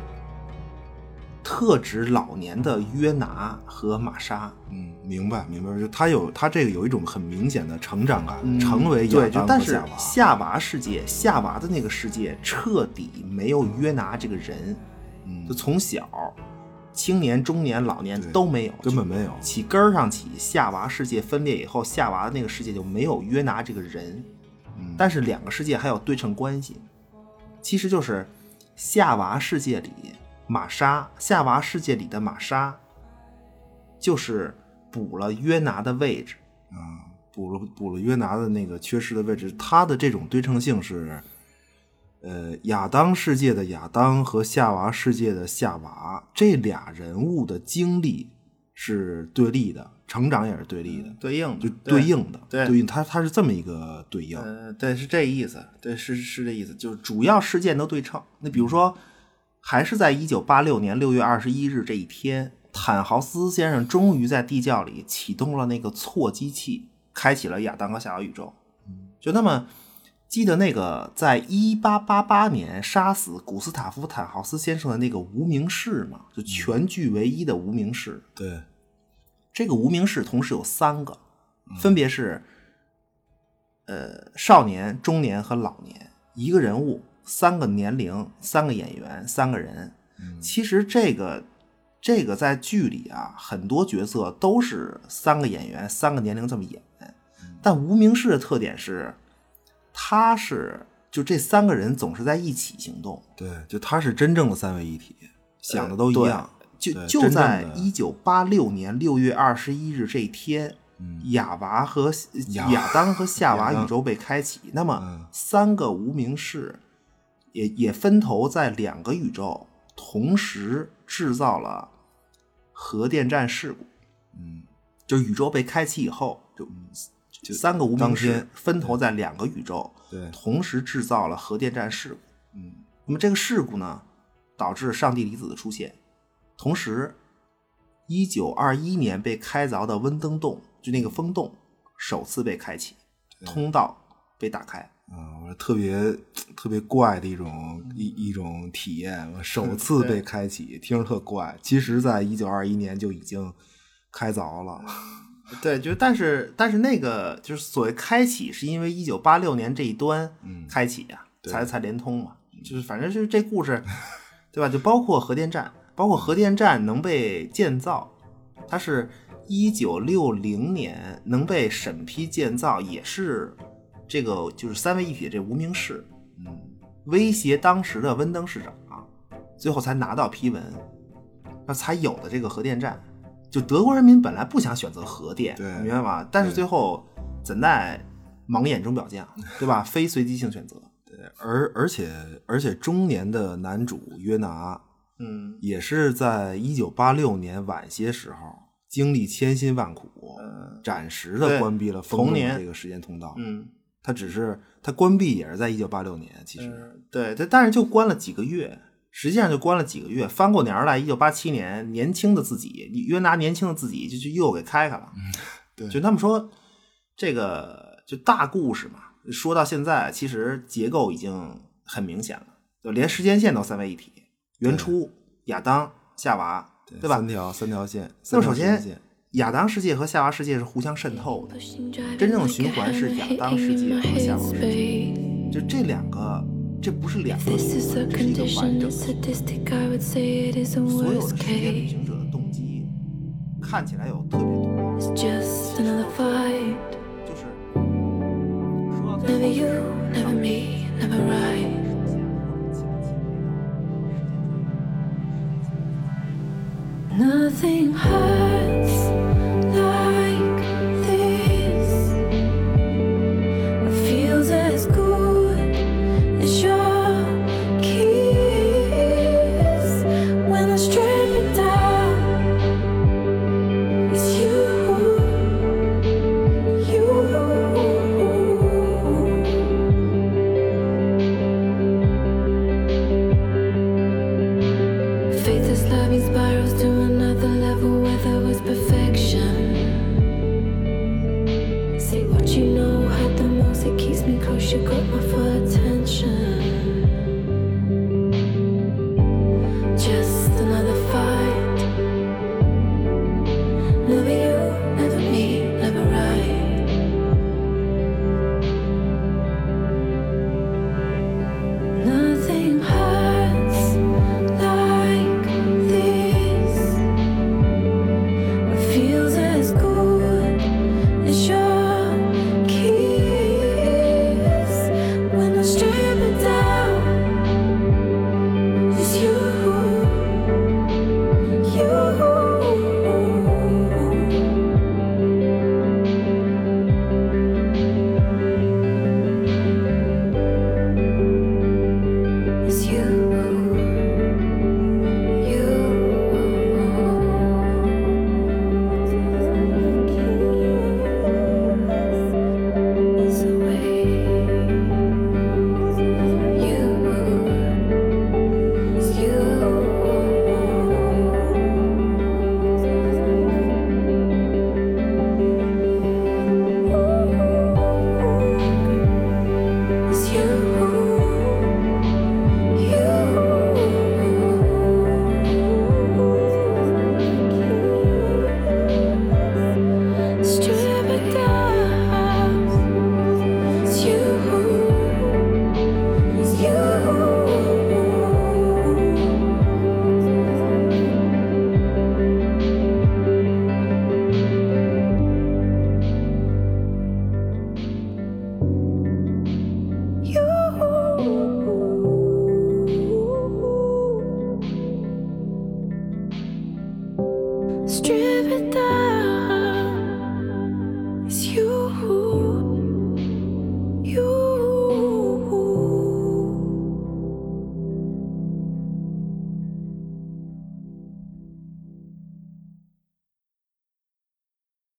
特指老年的约拿和玛莎。嗯，明白明白，就他有他这个有一种很明显的成长感，嗯成为亚对，就当但是和夏娃。夏娃世界，夏娃的那个世界彻底没有约拿这个人，嗯。就从小青年、中年、老年都没有，根本没有。起根儿上起，夏娃世界分裂以后，夏娃的那个世界就没有约拿这个人，嗯。但是两个世界还有对称关系，其实就是夏娃世界里玛莎，夏娃世界里的玛莎，就是补了约拿的位置。啊，补了补了约拿的那个缺失的位置，他的这种对称性是，呃，亚当世界的亚当和夏娃世界的夏娃这俩人物的经历是对立的，成长也是对立的，对应就对应的，对对应，他他是这么一个对应，呃，对，是这意思，对，是是这意思，就是主要事件都对称。那比如说，还是在一九八六年六月二十一日这一天，坦豪斯先生终于在地窖里启动了那个错机器，开启了亚当和夏娃宇宙。就那么，记得那个在一八八八年杀死古斯塔夫·坦豪斯先生的那个无名氏吗？就全剧唯一的无名氏。对，这个无名氏同时有三个，分别是，呃，少年、中年和老年，一个人物，三个年龄，三个演员，三个人。其实这个这个在剧里啊，很多角色都是三个演员、三个年龄这么演。但无名氏的特点是，他是就这三个人总是在一起行动，对，就他是真正的三位一体，想的都一样，就就在的一九八六年六月二十一日这一天，亚娃和嗯亚亚当和夏娃宇宙被开启。那么嗯。三个无名氏也也分头在两个宇宙同时制造了核电站事故。嗯，就宇宙被开启以后，就就三个无名天分头在两个宇宙对同时制造了核电站事故。嗯，那么这个事故呢，导致上帝离子的出现，同时，一九二一年被开凿的温登洞，就那个风洞，首次被开启，通道被打开。啊，我特别特别怪的一种一一种体验，我首次被开启，听着特怪。其实，在一九二一年就已经开凿了。对，就但是但是那个就是所谓开启，是因为一九八六年这一端开启呀、才才连通嘛。就是反正就是这故事，对吧？就包括核电站，包括核电站能被建造，它是一九六零年能被审批建造，也是这个就是三位一体的这无名氏，嗯，威胁当时的温登市长，最后才拿到批文，那才有的这个核电站。就德国人民本来不想选择核电，对明白吗？但是最后怎奈盲眼中表匠，对吧？非随机性选择，对而而且而且中年的男主约拿，嗯，也是在一九八六年晚些时候，经历千辛万苦，暂时的关闭了风洞同年这个时间通道。嗯，他只是他关闭也是在一九八六年，其实、嗯对对，但是就关了几个月，实际上就关了几个月。翻过年儿来，一九八七年，年轻的自己，约拿年轻的自己就就又给开开了。对就他们说这个就大故事嘛，说到现在，其实结构已经很明显了，就连时间线都三位一体，原初亚当、夏娃，对吧三？条三条线。那么首先亚当世界和夏娃世界是互相渗透的，真正的循环是亚当世界和夏娃世界。就这两个，这不是两个东 This 西，is a 这是一个完 condition, 整 a 的。statistic, I would say it is a 所有的 worst 时间旅 case. 行者的动机看起来有特别多，It's just another fight. 就是说到最 Never 后 you, never me, never right. Nothing hurts